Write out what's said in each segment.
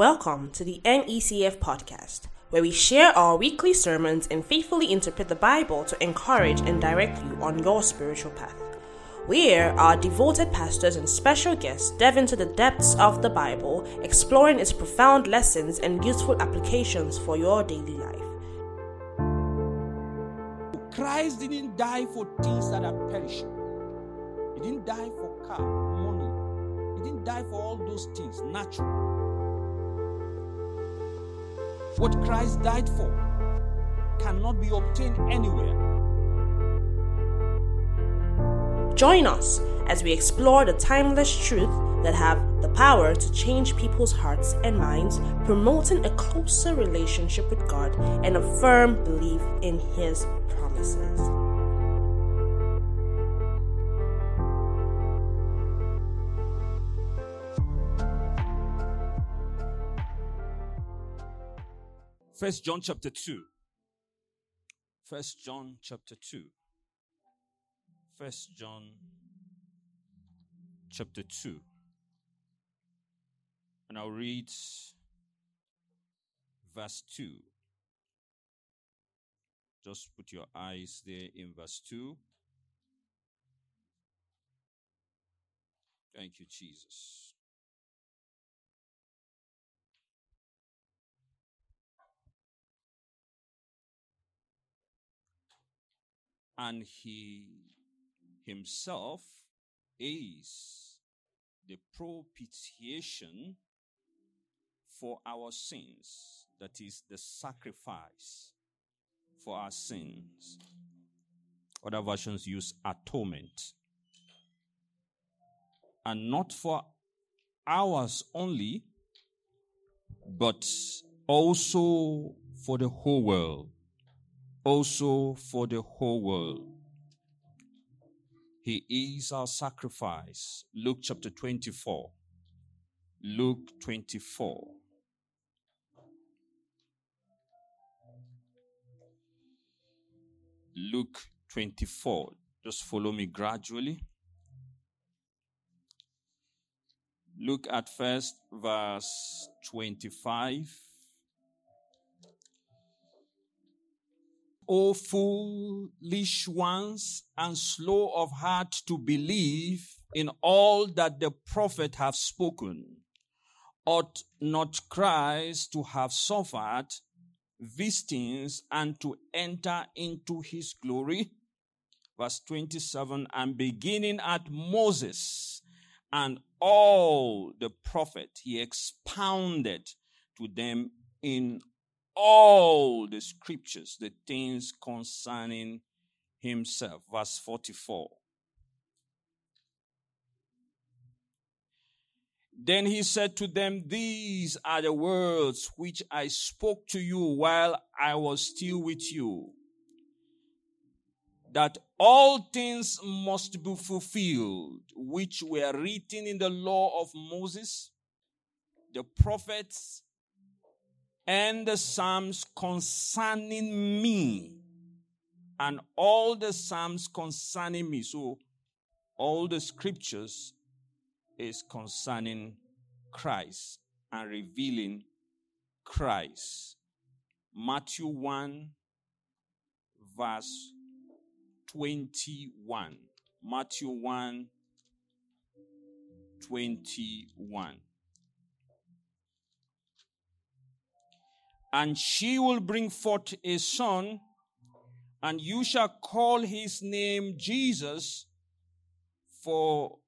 Welcome to the NECF podcast, where we share our weekly sermons and faithfully interpret the Bible to encourage and direct you on your spiritual path. Where our devoted pastors and special guests delve into the depths of the Bible, exploring its profound lessons and useful applications for your daily life. Christ didn't die for things that are perishing. He didn't die for car, money. He didn't die for all those things, natural. What Christ died for cannot be obtained anywhere. Join us as we explore the timeless truth that have the power to change people's hearts and minds, promoting a closer relationship with God and a firm belief in His promises. First John chapter 2. First John chapter 2. First John chapter 2. And I'll read verse 2. Just put your eyes there in verse 2. Thank you, Jesus. And he himself is the propitiation for our sins. That is the sacrifice for our sins. Other versions use atonement. And not for ours only, but also for the whole world. Also for the whole world. He is our sacrifice. Luke chapter 24. Luke 24. Luke 24. Just follow me gradually. Look at first verse 25. O foolish ones and slow of heart to believe in all that the prophet have spoken. Ought not Christ to have suffered these things and to enter into his glory? Verse 27 and beginning at Moses and all the prophet, he expounded to them in all the scriptures the things concerning himself. Verse 44. Then he said to them, These are the words which I spoke to you while I was still with you. That all things must be fulfilled, which were written in the law of Moses, the prophets, and the Psalms concerning me. And all the Psalms concerning me. So, all the scriptures is concerning Christ and revealing Christ. Matthew 1, verse 21. Matthew 1, 21. And she will bring forth a son, and you shall call his name Jesus, for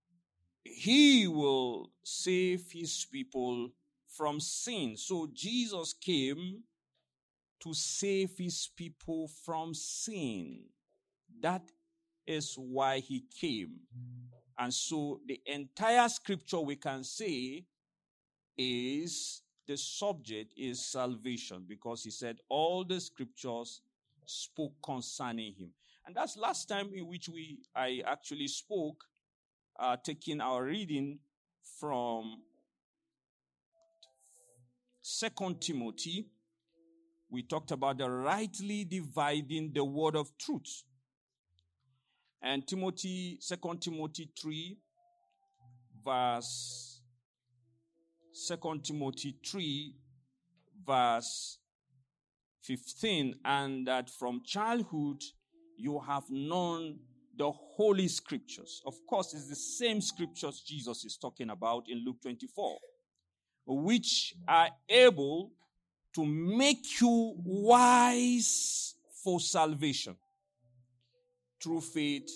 he will save his people from sin. So Jesus came to save his people from sin. That is why he came. And so the entire scripture we can say is the subject is salvation because he said all the scriptures spoke concerning him. And that's last time in which we I actually spoke uh, taking our reading from Second Timothy. We talked about the rightly dividing the word of truth. And Timothy, Second Timothy 3, verse 2 Timothy 3, verse 15, and that from childhood you have known the holy scriptures. Of course, it's the same scriptures Jesus is talking about in Luke 24, which are able to make you wise for salvation through faith,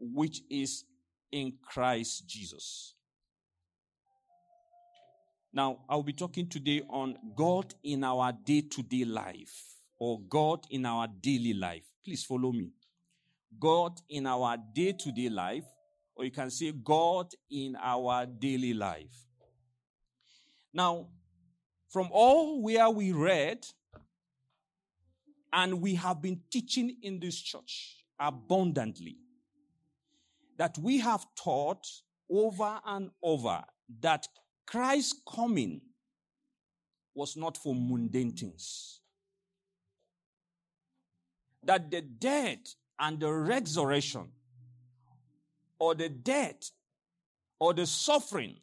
which is in Christ Jesus. Now, I'll be talking today on God in our day to day life or God in our daily life. Please follow me. God in our day to day life, or you can say God in our daily life. Now, from all where we read, and we have been teaching in this church abundantly, that we have taught over and over that Christ's coming was not for mundane things. That the death and the resurrection, or the death, or the suffering,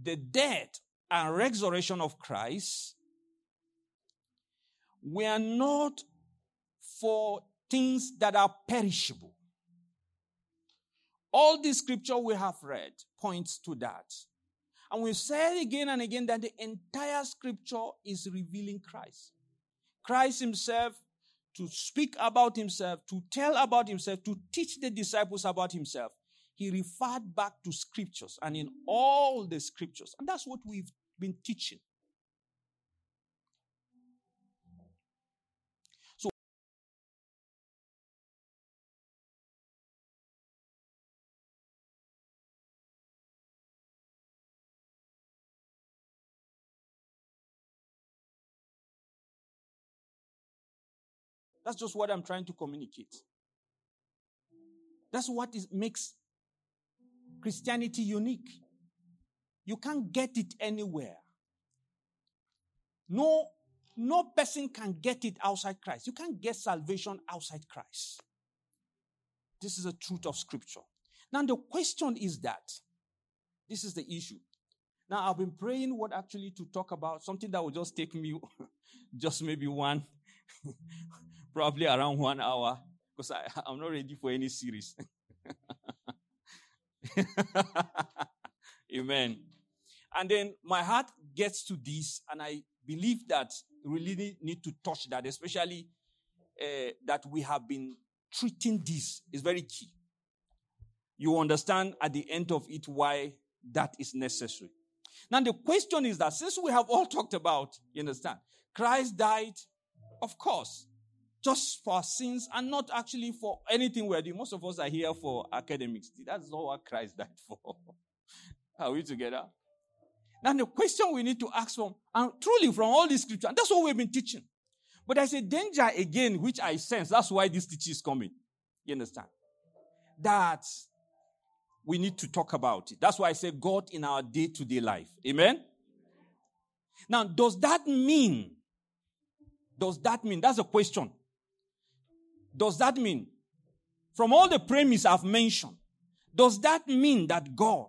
the death and resurrection of Christ were not for things that are perishable. All the scripture we have read points to that. And we said again and again that the entire scripture is revealing Christ. Christ himself to speak about himself, to tell about himself, to teach the disciples about himself. He referred back to scriptures and in all the scriptures. And that's what we've been teaching. That's just what I'm trying to communicate. That's what is, makes Christianity unique. You can't get it anywhere. No, no person can get it outside Christ. You can't get salvation outside Christ. This is the truth of scripture. Now the question is that this is the issue. Now I've been praying what actually to talk about, something that will just take me just maybe one, probably around one hour, because I'm not ready for any series. Amen. And then my heart gets to this, and I believe that really need to touch that, especially uh, that we have been treating this is very key. You understand at the end of it why that is necessary. Now the question is that since we have all talked about, you understand, Christ died, of course, just for sins and not actually for anything we're doing. Most of us are here for academics. That's not what Christ died for. are we together? Now the question we need to ask from, and truly from all these scriptures, and that's what we've been teaching. But there's a danger again, which I sense. That's why this teaching is coming. You understand? That we need to talk about it. That's why I say God in our day to day life. Amen? Now, does that mean, does that mean, that's a question. Does that mean, from all the premises I've mentioned, does that mean that God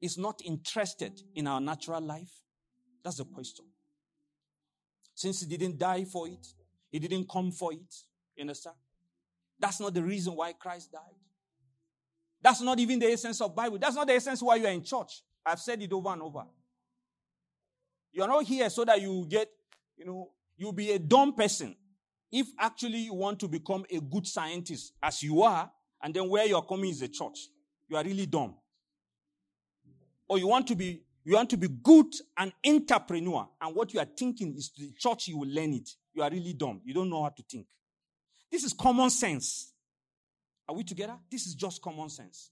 is not interested in our natural life? That's the question. Since he didn't die for it, he didn't come for it. You understand? That's not the reason why Christ died. That's not even the essence of Bible. That's not the essence why you are in church. I've said it over and over. You are not here so that you get, you know, you'll be a dumb person. If actually you want to become a good scientist, as you are, and then where you're coming is a church, you are really dumb. Or you want to be you want to be good and entrepreneur and what you are thinking is the church you will learn it. You are really dumb. You don't know how to think. This is common sense. Are we together? This is just common sense.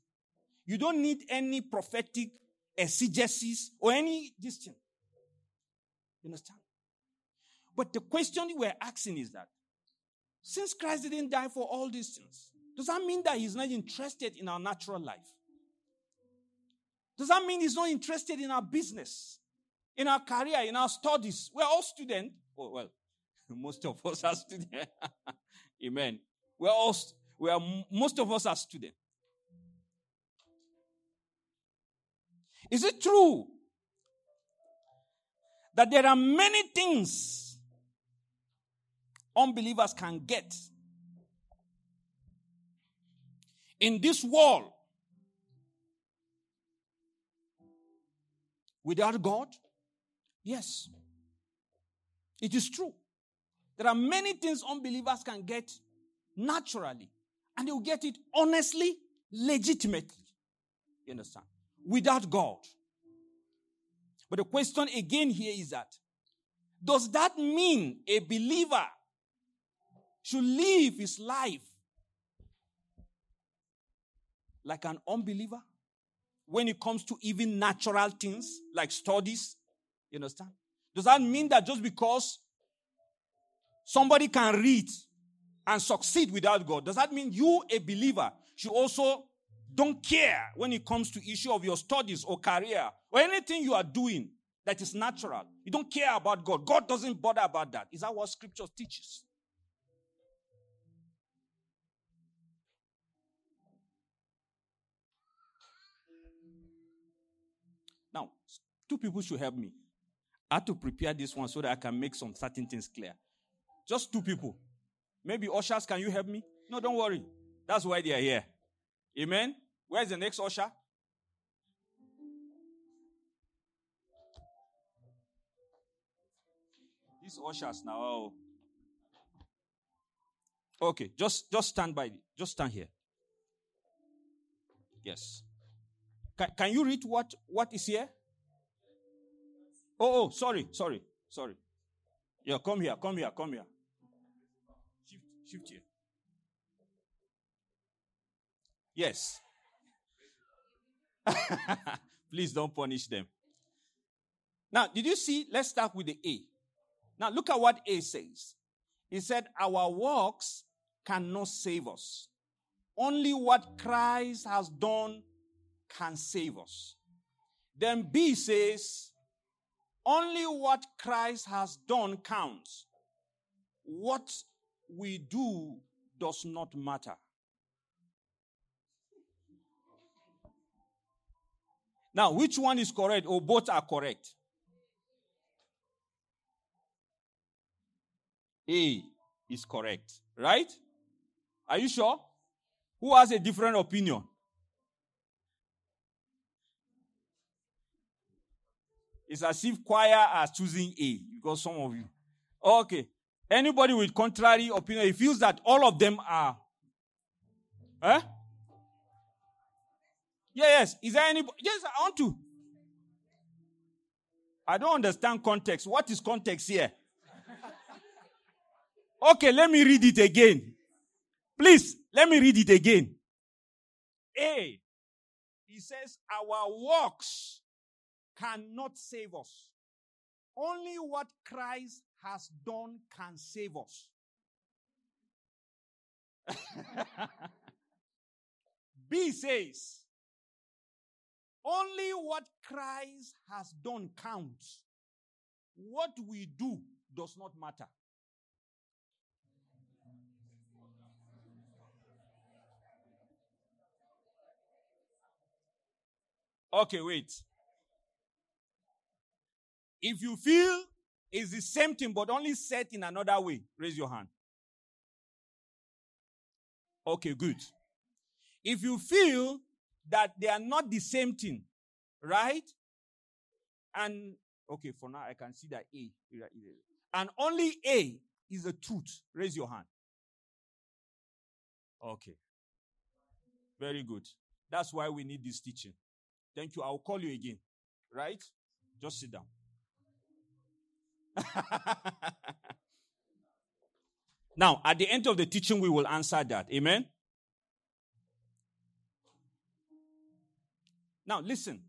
You don't need any prophetic exegesis or any this thing. You understand? But the question we're asking is that since christ didn't die for all these things does that mean that he's not interested in our natural life does that mean he's not interested in our business, in our career, in our studies? We're all students. Oh, well, most of us are students. Amen. We're all, we are, most of us are students. Is it true that there are many things unbelievers can get in this world without God? Yes. It is true. There are many things unbelievers can get naturally, and they'll get it honestly, legitimately. You understand? Without God. But the question again here is that does that mean a believer should live his life like an unbeliever when it comes to even natural things like studies? You understand? Does that mean that just because somebody can read and succeed without God, does that mean you, a believer, should also don't care when it comes to issue of your studies or career or anything you are doing that is natural. You don't care about God. God doesn't bother about that. Is that what scripture teaches? Two people should help me. I had to prepare this one so that I can make some certain things clear. Just two people. Maybe ushers, can you help me? No, don't worry. That's why they are here. Amen. Where's the next usher? These ushers now. Oh. Okay, just just stand by. Just stand here. Yes. Can, can you read what what is here? Oh, oh, sorry, sorry, sorry. Yeah, come here, come here, come here. Shift, shift here. Yes. Please don't punish them. Now, did you see? Let's start with the A. Now, look at what A says. He said, Our works cannot save us. Only what Christ has done can save us. Then B says, Only what Christ has done counts. What we do does not matter. Now, which one is correct or both are correct? A is correct, right? Are you sure? Who has a different opinion? It's as if choir are choosing A because some of you. Okay. Anybody with contrary opinion, he feels that all of them are. Huh? Yeah, yes. Is there anybody? Yes, I want to. I don't understand context. What is context here? Okay, let me read it again. Please, let me read it again. A. He says, Our works cannot save us. Only what Christ has done can save us. B says, only what Christ has done counts. What we do does not matter. Okay, wait. If you feel it's the same thing but only said in another way, raise your hand. Okay, good. If you feel that they are not the same thing, right? And okay, for now I can see that A. And only A is the truth. Raise your hand. Okay. Very good. That's why we need this teaching. Thank you. I'll call you again. Right? Just sit down. now, at the end of the teaching, we will answer that. Amen? Now, listen.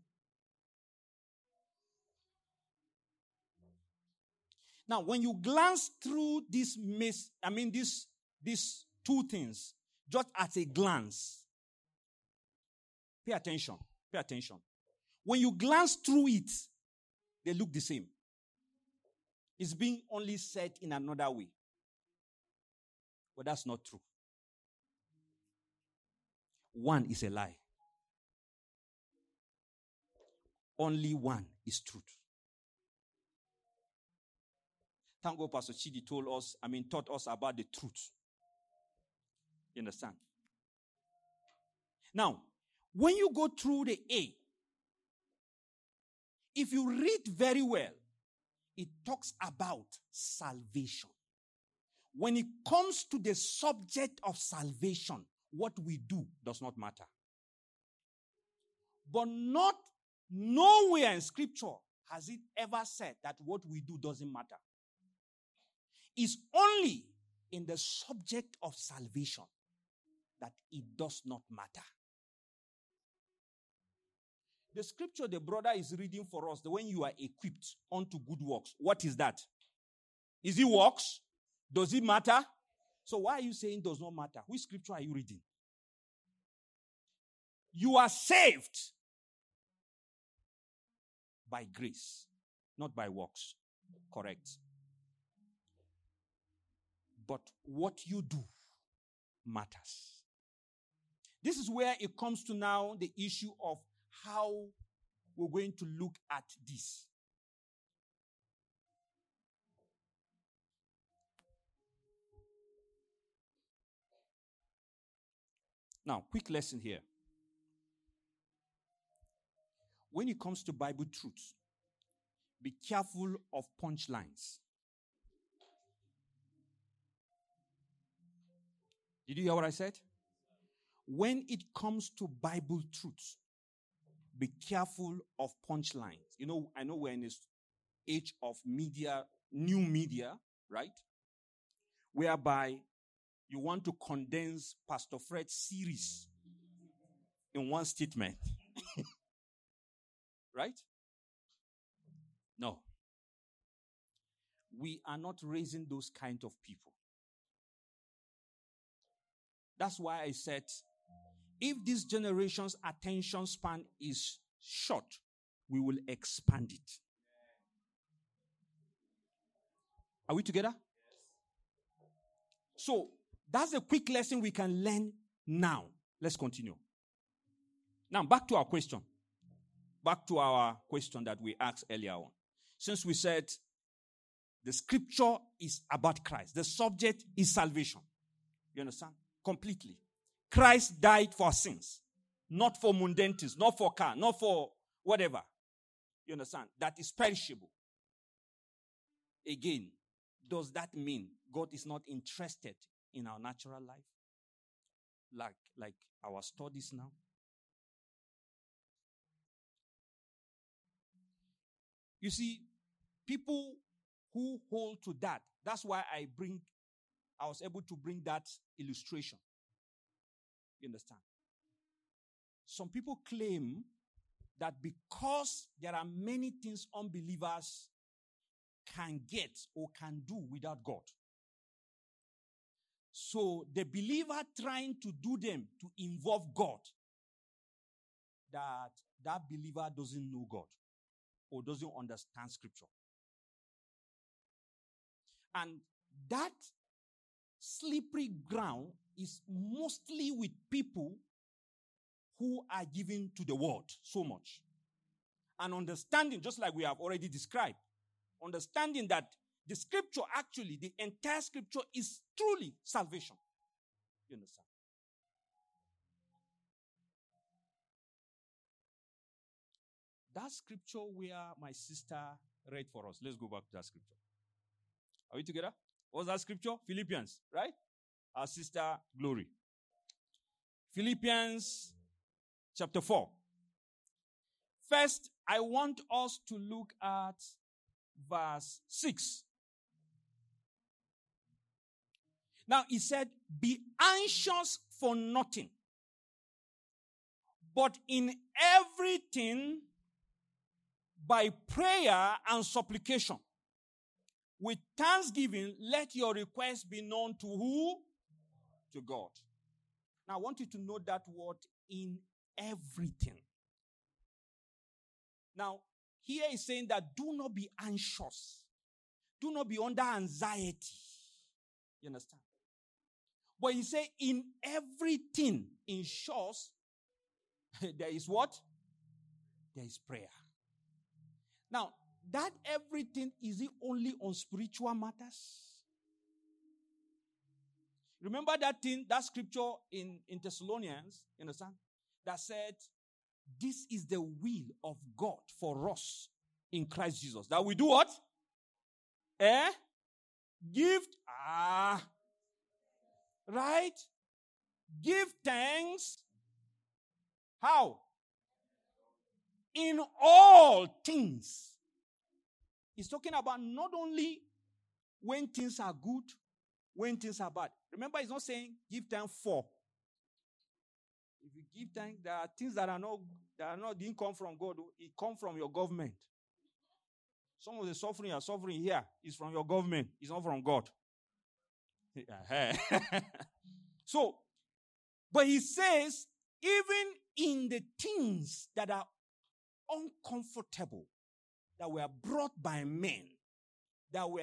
Now, when you glance through this miss, I mean, this, these two things, just at a glance, pay attention. Pay attention. When you glance through it, they look the same. It's being only said in another way. But that's not true. One is a lie. Only one is truth. Thank God Pastor Chidi told us, I mean, taught us about the truth. You understand? Now, when you go through the A, if you read very well, it talks about salvation. When it comes to the subject of salvation, what we do does not matter. But not nowhere in scripture has it ever said that what we do doesn't matter. It's only in the subject of salvation that it does not matter. The scripture the brother is reading for us, the when you are equipped unto good works, what is that? Is it works? Does it matter? So why are you saying does not matter? Which scripture are you reading? You are saved by grace, not by works. Correct. But what you do matters. This is where it comes to now the issue of how we're going to look at this. Now, quick lesson here. When it comes to Bible truths, be careful of punchlines. Did you hear what I said? When it comes to Bible truths, be careful of punchlines. You know, I know we're in this age of media, new media, right? Whereby you want to condense Pastor Fred's series in one statement. right? No. We are not raising those kind of people. That's why I said if this generation's attention span is short, we will expand it. Are we together? So that's a quick lesson we can learn now. Let's continue. Now, back to our question. Back to our question that we asked earlier on. Since we said the scripture is about Christ, the subject is salvation. You understand? Completely. Christ died for sins, not for mundane not for car, not for whatever. You understand? That is perishable. Again, does that mean God is not interested in our natural life? Like, like our studies now? You see, people who hold to that, that's why I bring, I was able to bring that illustration. You understand? Some people claim that because there are many things unbelievers can get or can do without God. So the believer trying to do them to involve God, that that believer doesn't know God or doesn't understand scripture. And that slippery ground is mostly with people who are given to the world so much. And understanding, just like we have already described, understanding that the scripture actually, the entire scripture is truly salvation. You understand? That scripture where my sister read for us. Let's go back to that scripture. Are we together? What's that scripture? Philippians, right? Our sister Glory. Philippians chapter 4. First, I want us to look at verse 6. Now, he said, Be anxious for nothing, but in everything, by prayer and supplication, with thanksgiving, let your requests be known to who? To God. Now, I want you to know that word in everything. Now, here is saying that do not be anxious, do not be under anxiety. You understand? But he say in everything ensures there is what? There is prayer. Now, that everything is it only on spiritual matters? Remember that thing, that scripture in, in Thessalonians, you understand? That said, This is the will of God for us in Christ Jesus. That we do what? Eh? Give, ah, right? Give thanks. How? In all things. He's talking about not only when things are good, when things are bad. Remember, he's not saying give thanks for. If you give thanks, there are things that are not that are not didn't come from God. Oh. It come from your government. Some of the suffering you're suffering here is from your government. It's not from God. so, but he says, even in the things that are uncomfortable, that were brought by men, that were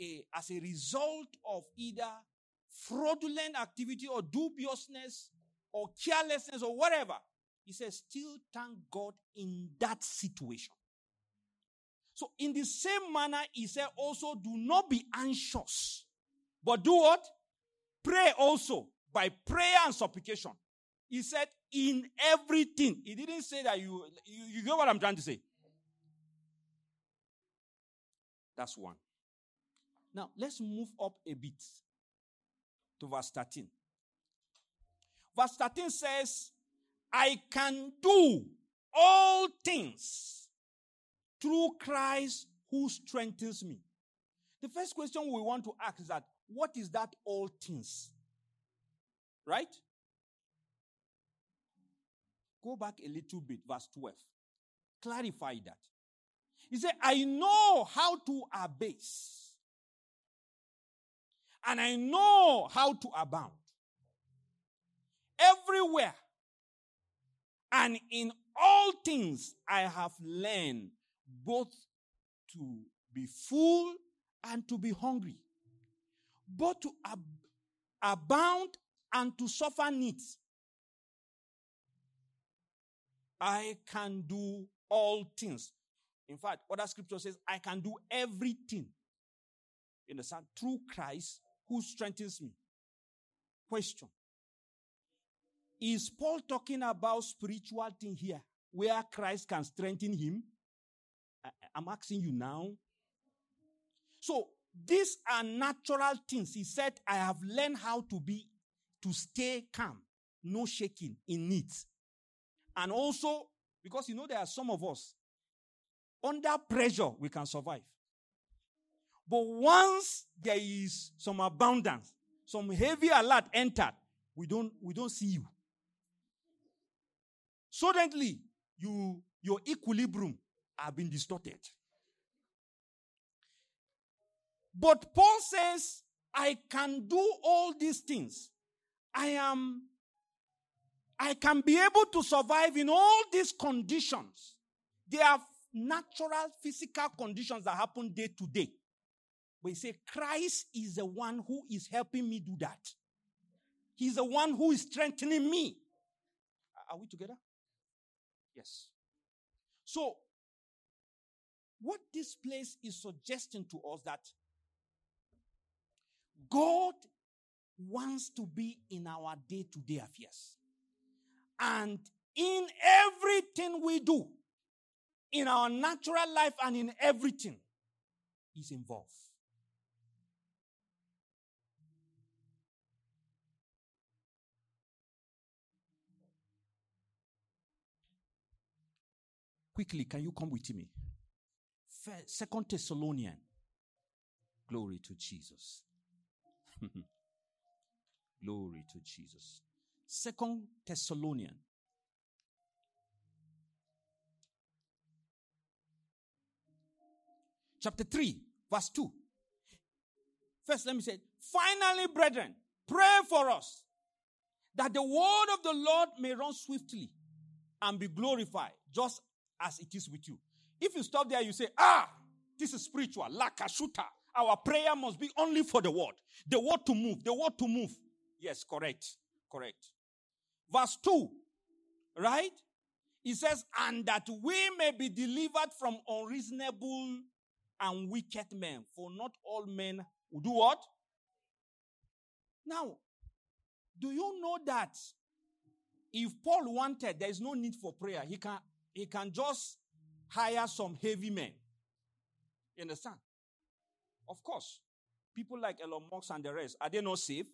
a, as a result of either fraudulent activity or dubiousness or carelessness or whatever, he says, still thank God in that situation. So, in the same manner, he said, also do not be anxious, but do what? Pray also by prayer and supplication. He said, in everything. He didn't say that you, you, you what I'm trying to say. That's one. Now, let's move up a bit to verse 13. Verse 13 says, I can do all things through Christ who strengthens me. The first question we want to ask is that what is that all things? Right? Go back a little bit, verse 12. Clarify that. He said, I know how to abase, and I know how to abound. Everywhere and in all things I have learned both to be full and to be hungry, both to ab- abound and to suffer needs. I can do all things. In fact, other scripture says, I can do everything in the Son through Christ who strengthens me. Question. Is Paul talking about spiritual thing here where Christ can strengthen him? I, I'm asking you now. So these are natural things. He said, I have learned how to be, to stay calm, no shaking in needs. And also, because you know, there are some of us, under pressure, we can survive. But once there is some abundance, some heavy alert entered, we don't, we don't see you. Suddenly, you, your equilibrium have been distorted. But Paul says, I can do all these things. I am I can be able to survive in all these conditions. They are natural physical conditions that happen day to day. But he said, Christ is the one who is helping me do that. He's the one who is strengthening me. Are we together? Yes. So, what this place is suggesting to us that God wants to be in our day to day affairs. And in everything we do, in our natural life and in everything, is involved. Quickly, can you come with me? First, Second Thessalonian. Glory to Jesus. Glory to Jesus. Second Thessalonian. Chapter 3, verse 2. First, let me say, finally, brethren, pray for us that the word of the Lord may run swiftly and be glorified, just as it is with you. If you stop there, you say, ah, this is spiritual, lakashuta. Our prayer must be only for the word. The word to move, the word to move. Yes, correct, correct verse 2, right? It says, and that we may be delivered from unreasonable and wicked men. For not all men will do what? Now, do you know that if Paul wanted, there is no need for prayer. He can, he can just hire some heavy men. You understand? Of course. People like Elon Musk and the rest, are they not safe?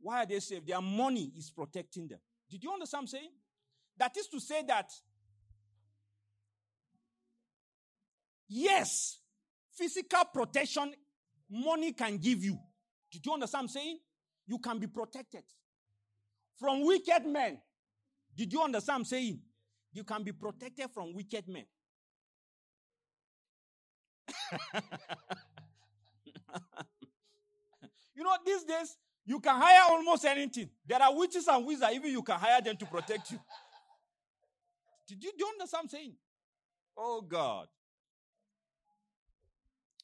Why are they safe? Their money is protecting them. Did you understand what I'm saying? That is to say that, yes, physical protection money can give you. Did you understand what I'm saying? You can be protected from wicked men. Did you understand what I'm saying? You can be protected from wicked men. you know, these days, you can hire almost anything. There are witches and wizards, even you can hire them to protect you. Did you, do you understand what I'm saying? Oh, God.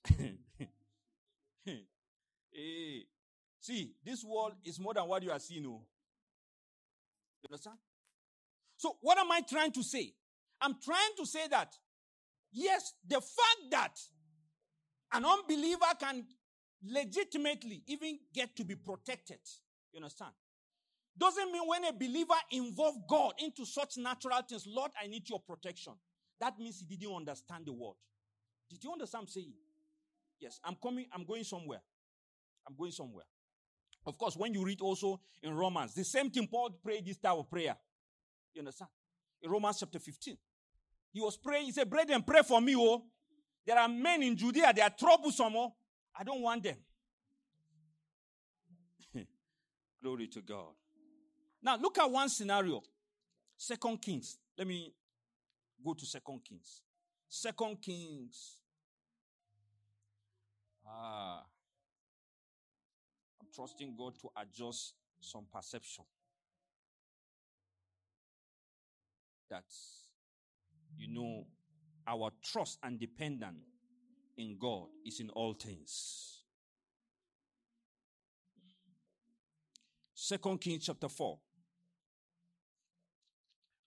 hey. See, this world is more than what you are seeing. Oh. You understand? So, what am I trying to say? I'm trying to say that, yes, the fact that an unbeliever can legitimately even get to be protected, you understand? Doesn't mean when a believer involve God into such natural things, Lord, I need your protection. That means he didn't understand the word. Did you understand I'm saying? Yes, I'm coming, I'm going somewhere. I'm going somewhere. Of course, when you read also in Romans, the same thing Paul prayed this type of prayer. You understand? In Romans chapter 15. He was praying, he said, Brethren, pray for me, oh. There are men in Judea, they are troublesome, oh. I don't want them. Glory to God. Now look at one scenario. Second Kings. Let me go to Second Kings. Second Kings. Ah. I'm trusting God to adjust some perception. That, you know, our trust and dependence in God is in all things. Second Kings chapter 4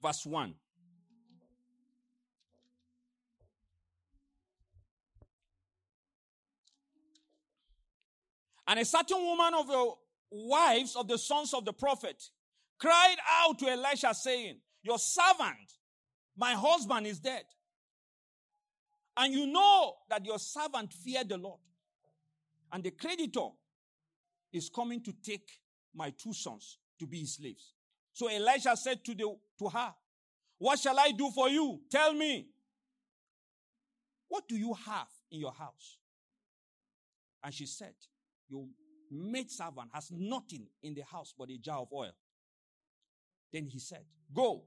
verse 1. And a certain woman of the wives of the sons of the prophet cried out to Elisha, saying, Your servant, my husband, is dead. And you know that your servant feared the Lord. And the creditor is coming to take my two sons to be his slaves. So Elisha said to, the, to her, What shall I do for you? Tell me. What do you have in your house? And she said, Your maid servant has nothing in the house but a jar of oil. Then he said, Go,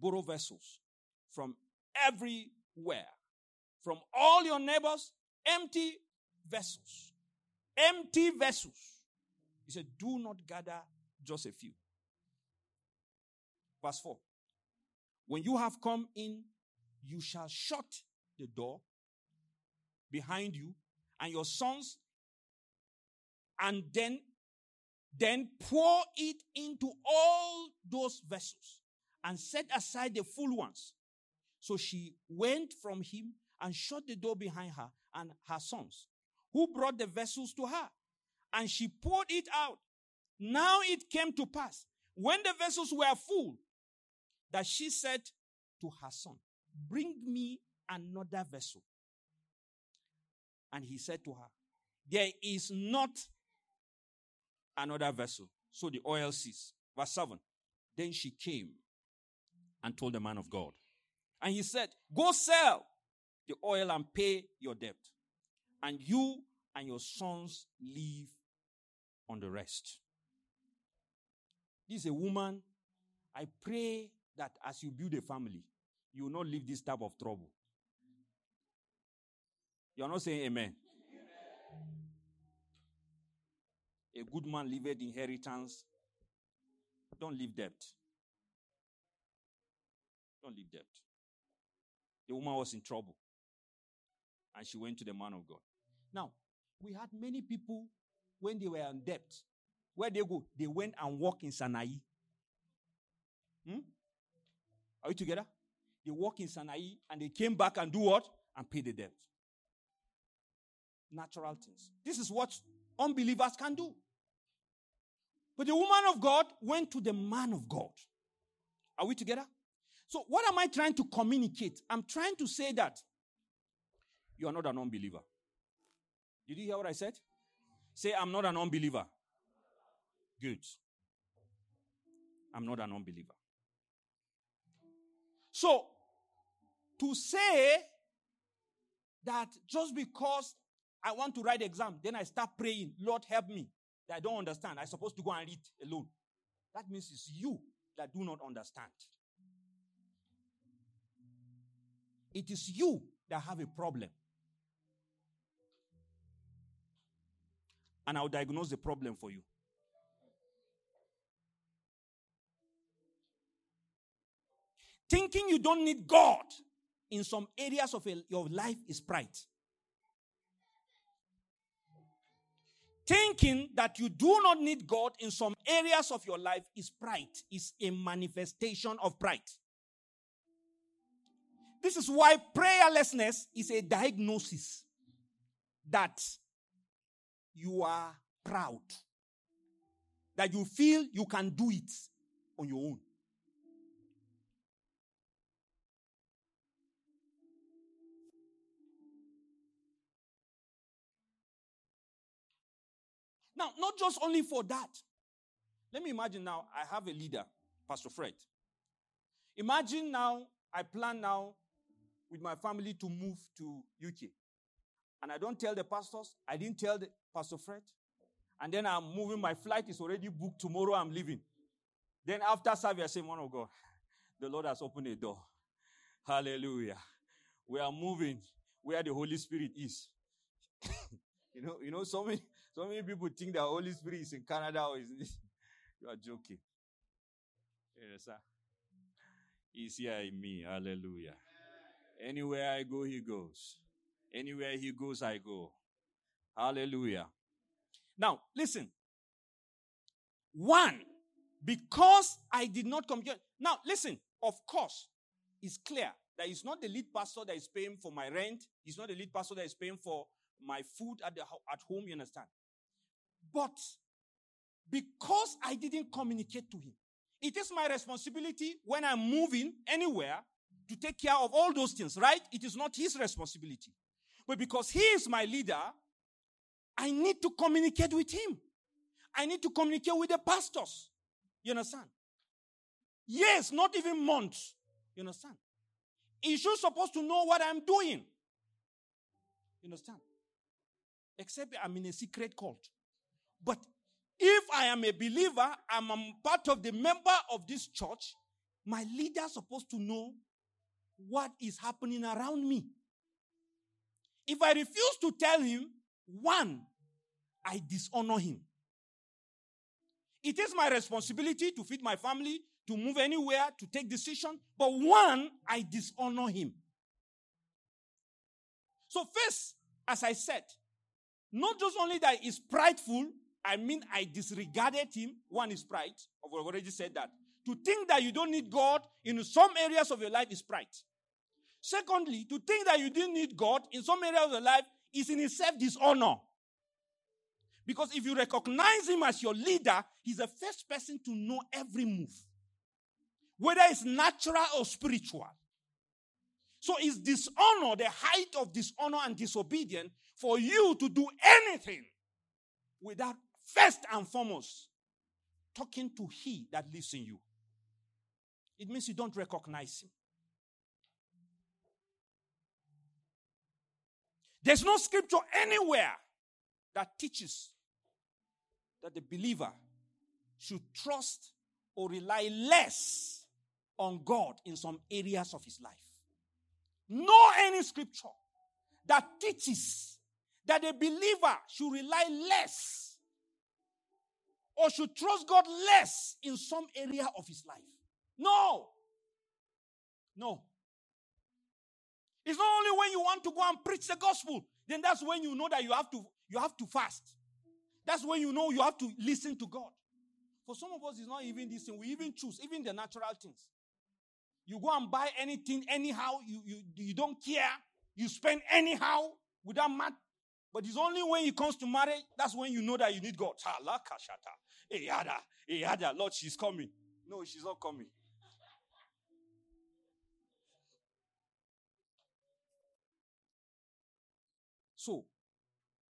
borrow vessels from everywhere, from all your neighbors, empty vessels. Empty vessels. He said, Do not gather just a few. Verse 4. When you have come in, you shall shut the door behind you and your sons, and then, then pour it into all those vessels and set aside the full ones. So she went from him and shut the door behind her and her sons, who brought the vessels to her. And she poured it out. Now it came to pass, when the vessels were full, that she said to her son, Bring me another vessel. And he said to her, There is not another vessel. So the oil ceased. Verse 7. Then she came and told the man of God. And he said, Go sell the oil and pay your debt. And you and your sons live on the rest. This is a woman. I pray that as you build a family, you will not leave this type of trouble. You are not saying amen. amen. A good man leaveth inheritance. Don't leave debt. Don't leave debt. The woman was in trouble. And she went to the man of God. Now, we had many people when they were in debt. Where they go? They went and walked in Sana'i. Hmm? Are we together? they walk in Sana'i and they came back and do what? And pay the debt. Natural things. This is what unbelievers can do. But the woman of God went to the man of God. Are we together? So, what am I trying to communicate? I'm trying to say that you are not an unbeliever. Did you hear what I said? Say, I'm not an unbeliever. Good. I'm not an unbeliever. So, to say that just because I want to write exam, then I start praying, Lord help me, that I don't understand. I'm supposed to go and read alone. That means it's you that do not understand. It is you that have a problem. And I'll diagnose the problem for you. Thinking you don't need God in some areas of your life is pride. Thinking that you do not need God in some areas of your life is pride, is a manifestation of pride. This is why prayerlessness is a diagnosis that you are proud, that you feel you can do it on your own. Now, not just only for that. Let me imagine now I have a leader, Pastor Fred. Imagine now I plan now with my family to move to UK. And I don't tell the pastors, I didn't tell the Pastor Fred. And then I'm moving, my flight is already booked. Tomorrow I'm leaving. Then after service, I say, Man of God, the Lord has opened a door. Hallelujah. We are moving where the Holy Spirit is. you know, you know, so many so many people think the Holy Spirit is in Canada or is you are joking. Yes, sir. He's here in me. Hallelujah. Anywhere I go, he goes. Anywhere he goes, I go. Hallelujah. Now, listen. One, because I did not communicate. Now, listen. Of course, it's clear that it's not the lead pastor that is paying for my rent. It's not the lead pastor that is paying for my food at, the, at home. You understand? But because I didn't communicate to him, it is my responsibility when I'm moving anywhere to take care of all those things, right? It is not his responsibility. But because he is my leader, I need to communicate with him. I need to communicate with the pastors. You understand? Yes, not even months. You understand? He's just supposed to know what I'm doing. You understand? Except I'm in a secret cult. But if I am a believer, I'm a part of the member of this church, my leader is supposed to know what is happening around me. If I refuse to tell him, one, I dishonor him. It is my responsibility to feed my family, to move anywhere, to take decision. But one, I dishonor him. So first, as I said, not just only that he's prideful, I mean, I disregarded him. One is pride. I've already said that. To think that you don't need God in some areas of your life is pride. Secondly, to think that you didn't need God in some areas of your life is in itself dishonor. Because if you recognize him as your leader, he's the first person to know every move, whether it's natural or spiritual. So it's dishonor, the height of dishonor and disobedience, for you to do anything without first and foremost talking to He that lives in you. It means you don't recognize Him. There's no scripture anywhere that teaches that the believer should trust or rely less on God in some areas of his life. No any scripture that teaches that the believer should rely less or should trust God less in some area of his life. No. No. It's not only when you want to go and preach the gospel, then that's when you know that you have to you have to fast. That's when you know you have to listen to God. For some of us, it's not even this thing. We even choose, even the natural things. You go and buy anything anyhow. You, you, you don't care. You spend anyhow without math. But it's only when it comes to marriage, that's when you know that you need God. Hey, eh, eh, Yada, Lord, she's coming. No, she's not coming. So,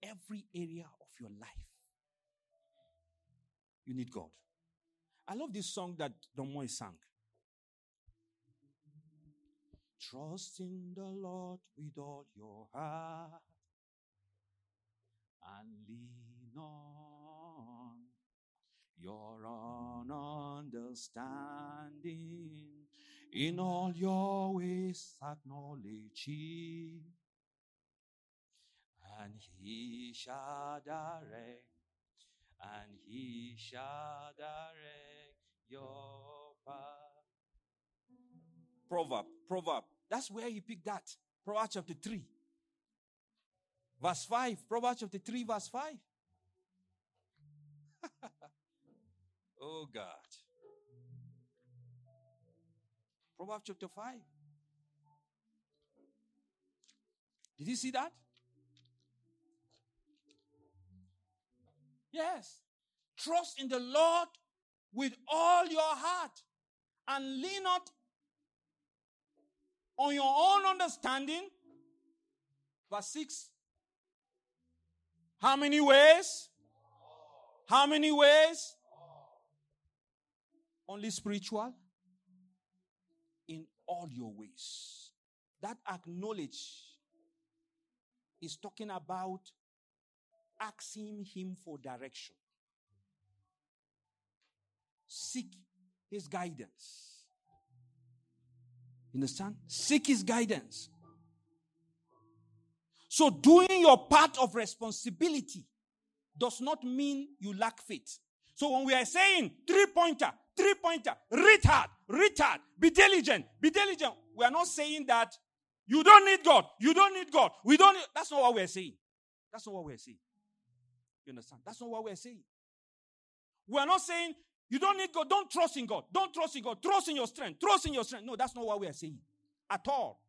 every area of your life, you need God. I love this song that Don Moen sang. Trust in the Lord with all your heart and lean on your own understanding. In all your ways, acknowledge Him, and He shall direct, and He shall direct your path. Proverb, proverb. That's where he picked that. Proverbs chapter 3. Verse 5. Proverbs chapter 3, verse 5. oh God. Proverbs chapter 5. Did you see that? Yes. Trust in the Lord with all your heart and lean not on your own understanding. Verse 6. How many ways? How many ways? Only spiritual? In all your ways. That acknowledge is talking about asking Him for direction. Seek His guidance. You understand? Seek his guidance. So doing your part of responsibility does not mean you lack faith. So when we are saying three pointer, three pointer, read hard, be diligent, be diligent, we are not saying that you don't need God, you don't need God, we don't need, that's not what we're saying. That's not what we're saying. You understand? That's not what we're saying. We are not saying you don't need God. Don't trust in God. Don't trust in God. Trust in your strength. Trust in your strength. No, that's not what we are saying at all.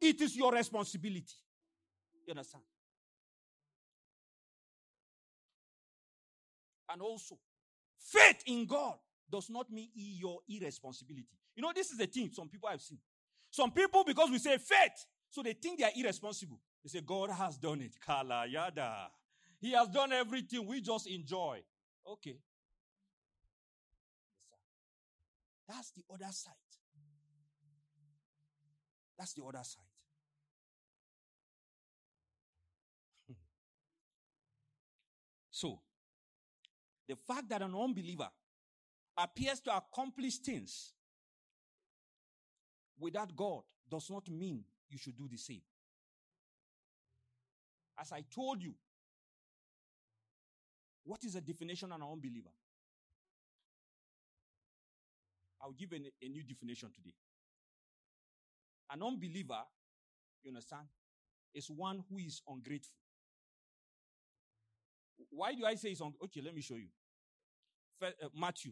It is your responsibility. You understand? And also, faith in God does not mean your irresponsibility. You know, this is the thing some people have seen. Some people, because we say faith, so they think they are irresponsible. They say, God has done it. Kala yada. He has done everything. We just enjoy. Okay. That's the other side. That's the other side. Hmm. so, the fact that an unbeliever appears to accomplish things without God does not mean you should do the same. As I told you, what is the definition of an unbeliever? I'll give a, new definition today. An unbeliever, you understand, is one who is ungrateful. Why do I say it's ungrateful? Okay, let me show you. First, uh, Matthew.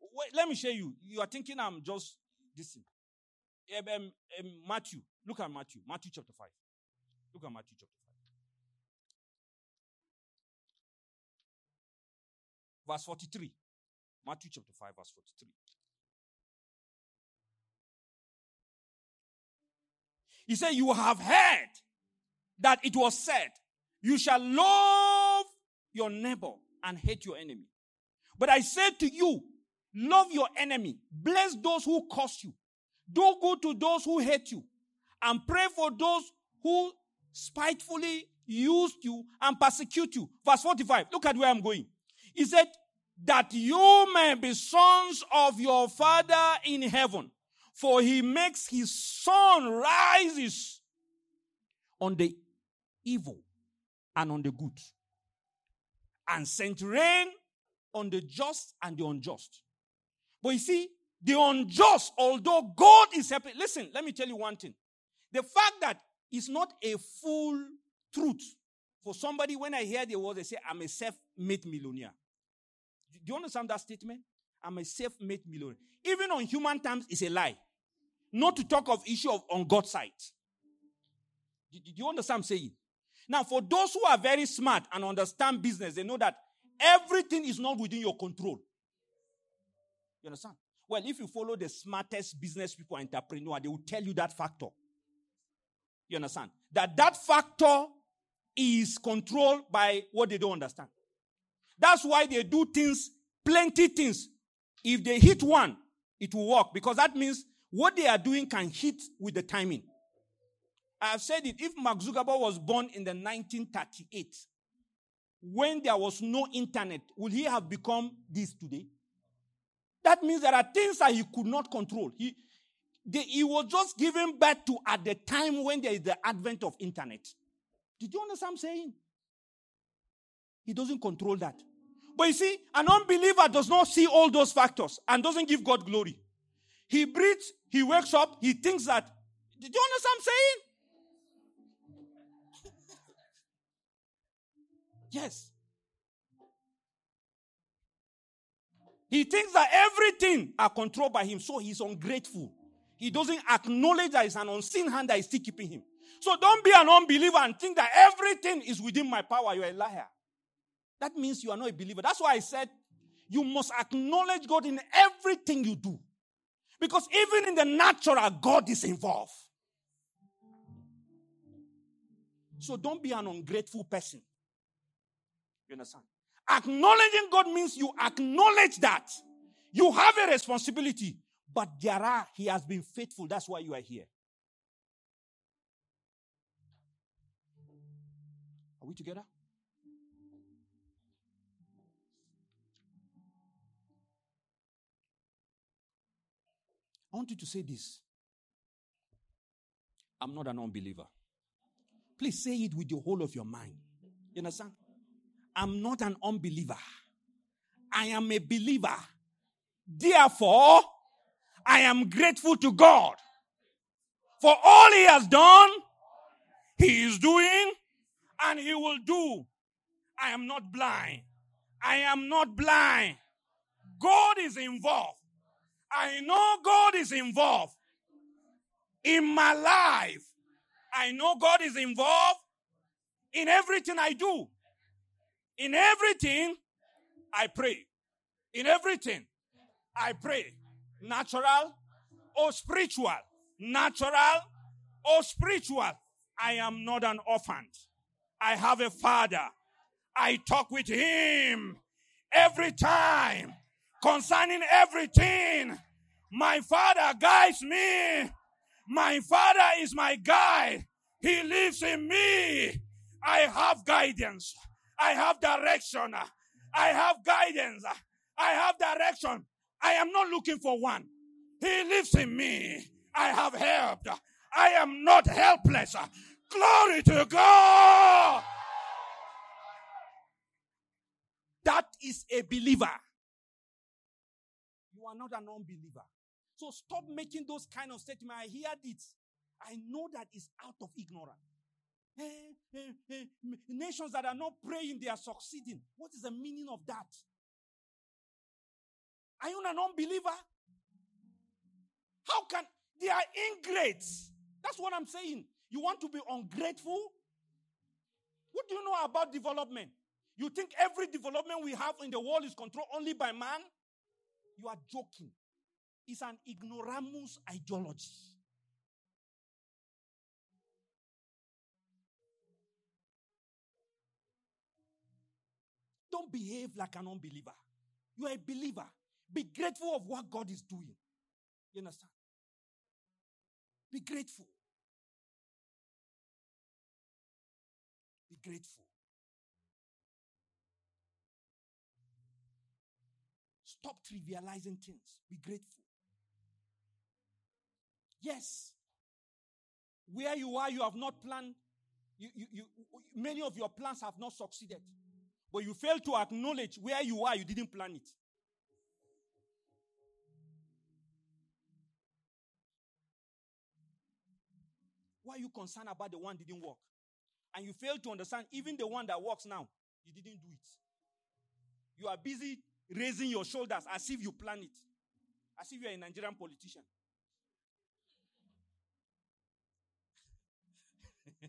Wait, let me show you. You are thinking I'm just this. Um, um, um, Matthew. Look at Matthew. Matthew chapter 5. Look at Matthew chapter Verse 43. Matthew chapter 5, verse 43. He said, You have heard that it was said, You shall love your neighbor and hate your enemy. But I said to you, Love your enemy, bless those who curse you, do good to those who hate you, and pray for those who spitefully used you and persecute you. Verse 45. Look at where I'm going. He said, That you may be sons of your Father in heaven. For he makes his sun rises on the evil and on the good, and sent rain on the just and the unjust. But you see, the unjust, although God is helping, listen, let me tell you one thing. The fact that it's not a full truth for somebody when I hear the word, they say, I'm a self made millionaire. Do you understand that statement? I'm a self made millionaire. Even on human terms, it's a lie. Not to talk of issue of on God's side. Do you understand I'm saying? Now, for those who are very smart and understand business, they know that everything is not within your control. You understand? Well, if you follow the smartest business people, entrepreneur, they will tell you that factor. You understand? That that factor is controlled by what they don't understand. That's why they do things, plenty things. If they hit one, it will work because that means what they are doing can hit with the timing. I have said it. If Mark Zuckerberg was born in the 1938, when there was no internet, would he have become this today? That means there are things that he could not control. He, they, he was just given birth to at the time when there is the advent of internet. Did you understand what I'm saying? He doesn't control that. But you see, an unbeliever does not see all those factors and doesn't give God glory. He breathes, he wakes up, he thinks that. Did you understand what I'm saying? Yes. He thinks that everything are controlled by him, so he's ungrateful. He doesn't acknowledge that it's an unseen hand that is still keeping him. So don't be an unbeliever and think that everything is within my power. You're a liar. That means you are not a believer. That's why I said you must acknowledge God in everything you do. Because even in the natural, God is involved. So don't be an ungrateful person. You understand? Acknowledging God means you acknowledge that you have a responsibility, but there are, He has been faithful. That's why you are here. Are we together? I want you to say this. I'm not an unbeliever. Please say it with the whole of your mind. You understand? I'm not an unbeliever. I am a believer. Therefore, I am grateful to God for all He has done, He is doing, and He will do. I am not blind. I am not blind. God is involved. I know God is involved in my life. I know God is involved in everything I do. In everything, I pray. In everything, I pray. Natural or spiritual. Natural or spiritual. I am not an orphan. I have a father. I talk with him every time concerning everything. My father guides me. My father is my guide. He lives in me. I have guidance. I have direction. I have guidance. I have direction. I am not looking for one. He lives in me. I have helped. I am not helpless. Glory to God. That is a believer. You are not an unbeliever. So stop making those kind of statements. I hear it. I know that it's out of ignorance. Eh, eh, eh, hey, hey, hey, nations that are not praying, they are succeeding. What is the meaning of that? Are you an unbeliever? How can they are ingrates? That's what I'm saying. You want to be ungrateful? What do you know about development? You think every development we have in the world is controlled only by man? You are joking. It's an ignoramus ideology. Don't behave like an unbeliever. You are a believer. Be grateful of what God is doing. You understand? Be grateful. Be grateful. Stop trivializing things. Be grateful. Yes. Where you are, you have not planned. You, you, you, many of your plans have not succeeded. But you fail to acknowledge where you are, you didn't plan it. Why are you concerned about the one didn't work? And you fail to understand even the one that works now, you didn't do it. You are busy raising your shoulders as if you plan it, as if you are a Nigerian politician.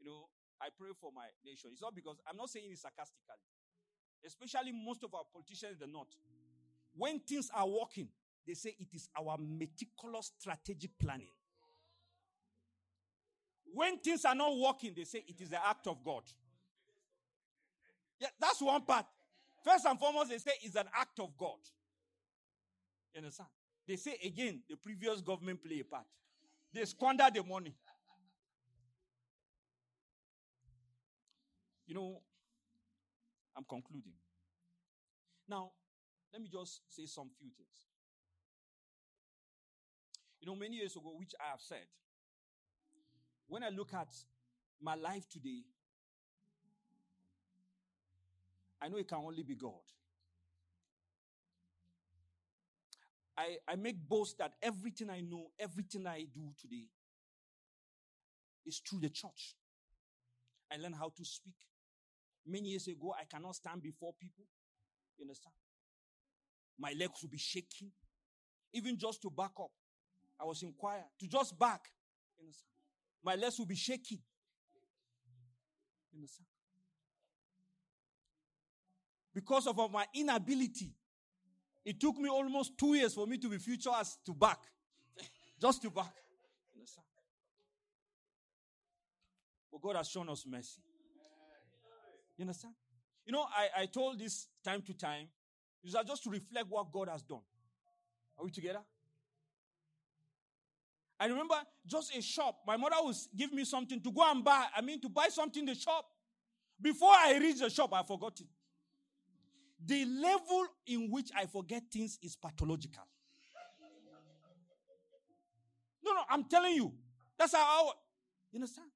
you know, I pray for my nation. It's not because I'm not saying it sarcastically, especially most of our politicians in the north. When things are working, they say it is our meticulous strategic planning. When things are not working, they say it is the act of God. Yeah, that's one part. First and foremost, they say it's an act of God. You understand? They say again, the previous government play a part. They squander the money. You know, I'm concluding. Now, let me just say some few things. You know, many years ago, which I have said, when I look at my life today, I know it can only be God. I, I make boast that everything I know, everything I do today is through the church. I learned how to speak. Many years ago, I cannot stand before people. You understand? My legs will be shaking. Even just to back up. I was in choir. To just back. You understand? My legs will be shaking. You understand? Because of my inability it took me almost two years for me to be future as to back. Just to back. But God has shown us mercy. You understand? You know, I, I told this time to time, these are just to reflect what God has done. Are we together? I remember just a shop. My mother was give me something to go and buy. I mean, to buy something in the shop. Before I reach the shop, I forgot it. The level in which I forget things is pathological. No, no, I'm telling you. That's how I, you understand?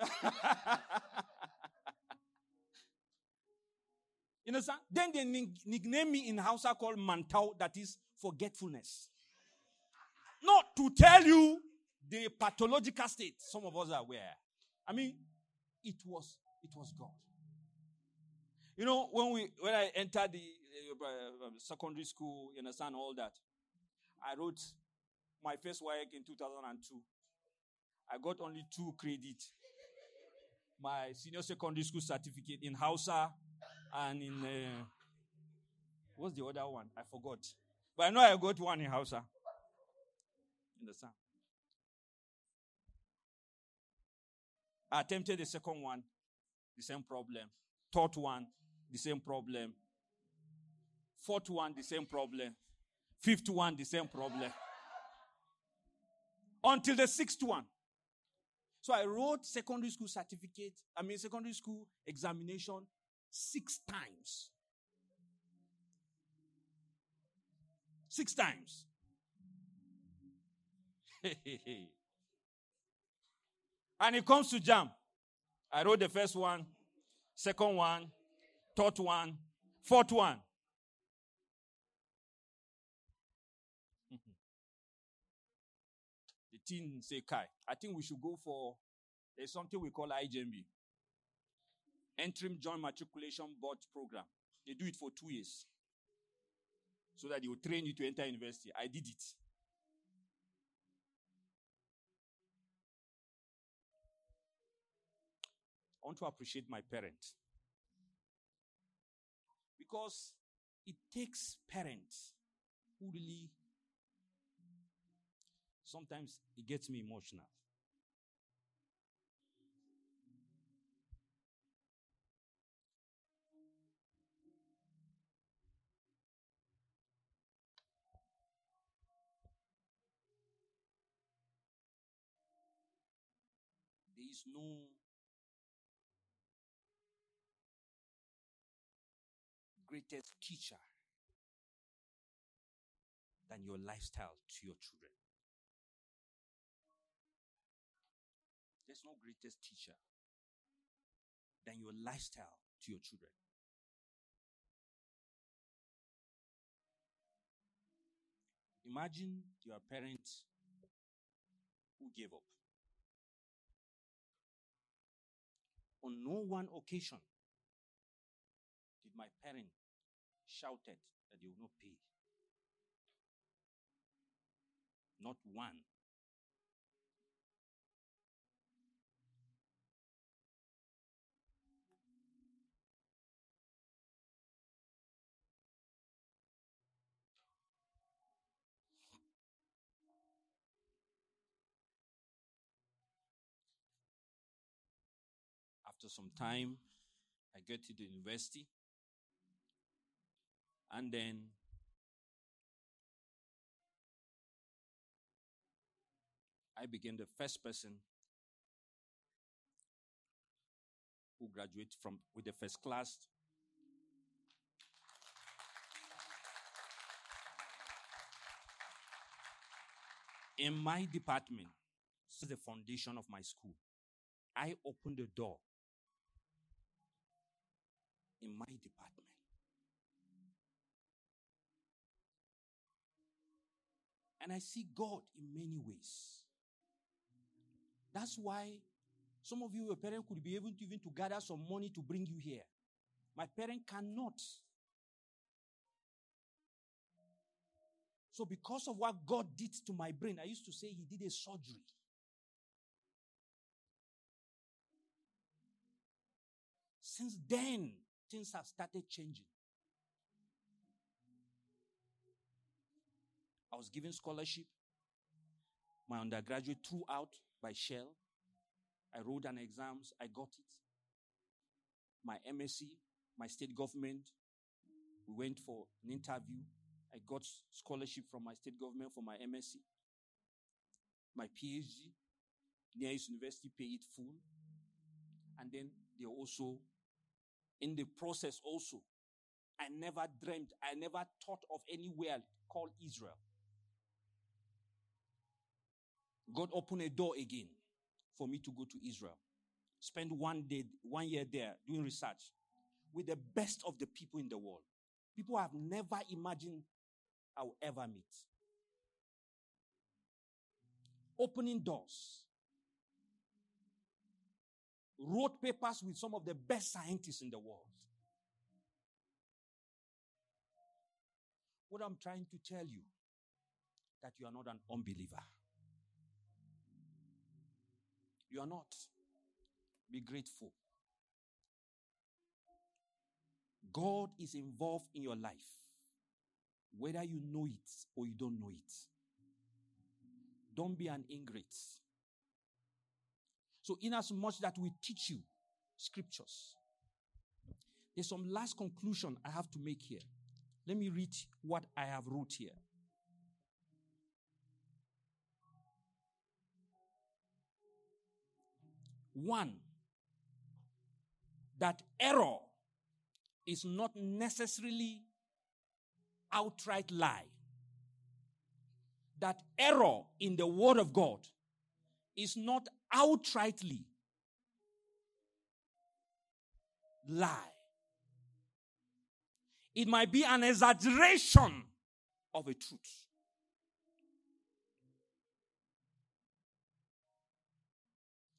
you understand? Then they nickname me in Hausa called Mantau, that is forgetfulness. Not to tell you the pathological state some of us are aware. I mean, it was it was God. You know, when we when I entered the uh, secondary school, you understand all that. I wrote my first work in 2002. I got only two credit. My senior secondary school certificate in Hausa and in uh, what's the other one? I forgot. But I know I got one in Hausa. Understand? I attempted the second one, the same problem. Third one, the same problem. Fourth one, the same problem. Fifth one, the same problem. Until the sixth one. So I wrote secondary school certificate, I mean secondary school examination six times. Six times. and it comes to JAMB. I wrote the first one, second one, third one, fourth one. the team say, Kai, I think we should go for there's something we call IJMB. Interim Joint Matriculation Board Program. They do it for two years. So that they will train you to enter university. I did it. I want to appreciate my parents. Because it takes parents who really, sometimes it gets me emotional. There is no greatest teacher than your lifestyle to your children. There's no greatest teacher than your lifestyle to your children. Imagine your parents who gave up. On no one occasion did my parent shouted that they will not pay. Not one. After some time, I get to the university and then I became the first person who graduated from with the first class. In my department, this is the foundation of my school. I opened the door in my department. And I see God in many ways. That's why some of you, your parent could be able to even to gather some money to bring you here. My parent cannot. So, because of what God did to my brain, I used to say He did a surgery. Since then, things have started changing. Was given scholarship. My undergraduate threw out by Shell. I wrote an exams. I got it. My MSc, my state government. We went for an interview. I got scholarship from my state government for my MSc. My PhD, Near East University, pay it full. And then they also, in the process also, I never dreamed, I never thought of anywhere called Israel. God opened a door again for me to go to Israel. Spend one day, one year there doing research with the best of the people in the world. People I've never imagined I will ever meet. Opening doors. Wrote papers with some of the best scientists in the world. What I'm trying to tell you that you are not an unbeliever. You are not. Be grateful. God is involved in your life, whether you know it or you don't know it. Don't be an ingrate. So, in as much that we teach you scriptures, there's some last conclusion I have to make here. Let me read what I have wrote here. One, that error is not necessarily outright lie. That error in the Word of God is not outrightly lie. It might be an exaggeration of a truth.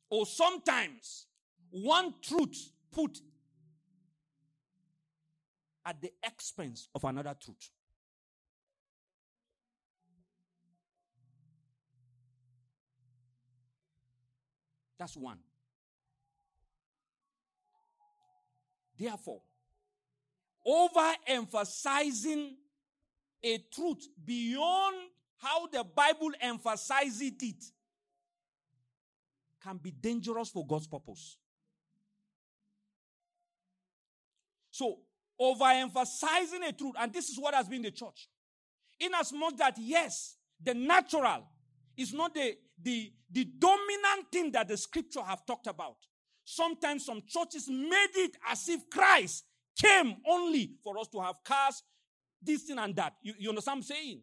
Or sometimes one truth put at the expense of another truth. That's one. Therefore, overemphasizing a truth beyond how the Bible emphasizes it can be dangerous for God's purpose. So, overemphasizing a truth, and this is what has been the church. In as much that, yes, the natural is not the, the, the dominant thing that the scripture have talked about. Sometimes some churches made it as if Christ came only for us to have cars, this thing and that. You, you understand what I'm saying?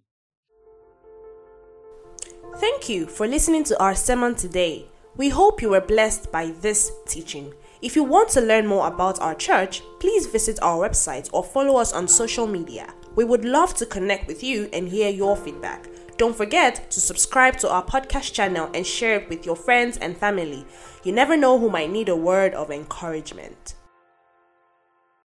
Thank you for listening to our sermon today. We hope you were blessed by this teaching. If you want to learn more about our church, please visit our website or follow us on social media. We would love to connect with you and hear your feedback. Don't forget to subscribe to our podcast channel and share it with your friends and family. You never know who might need a word of encouragement.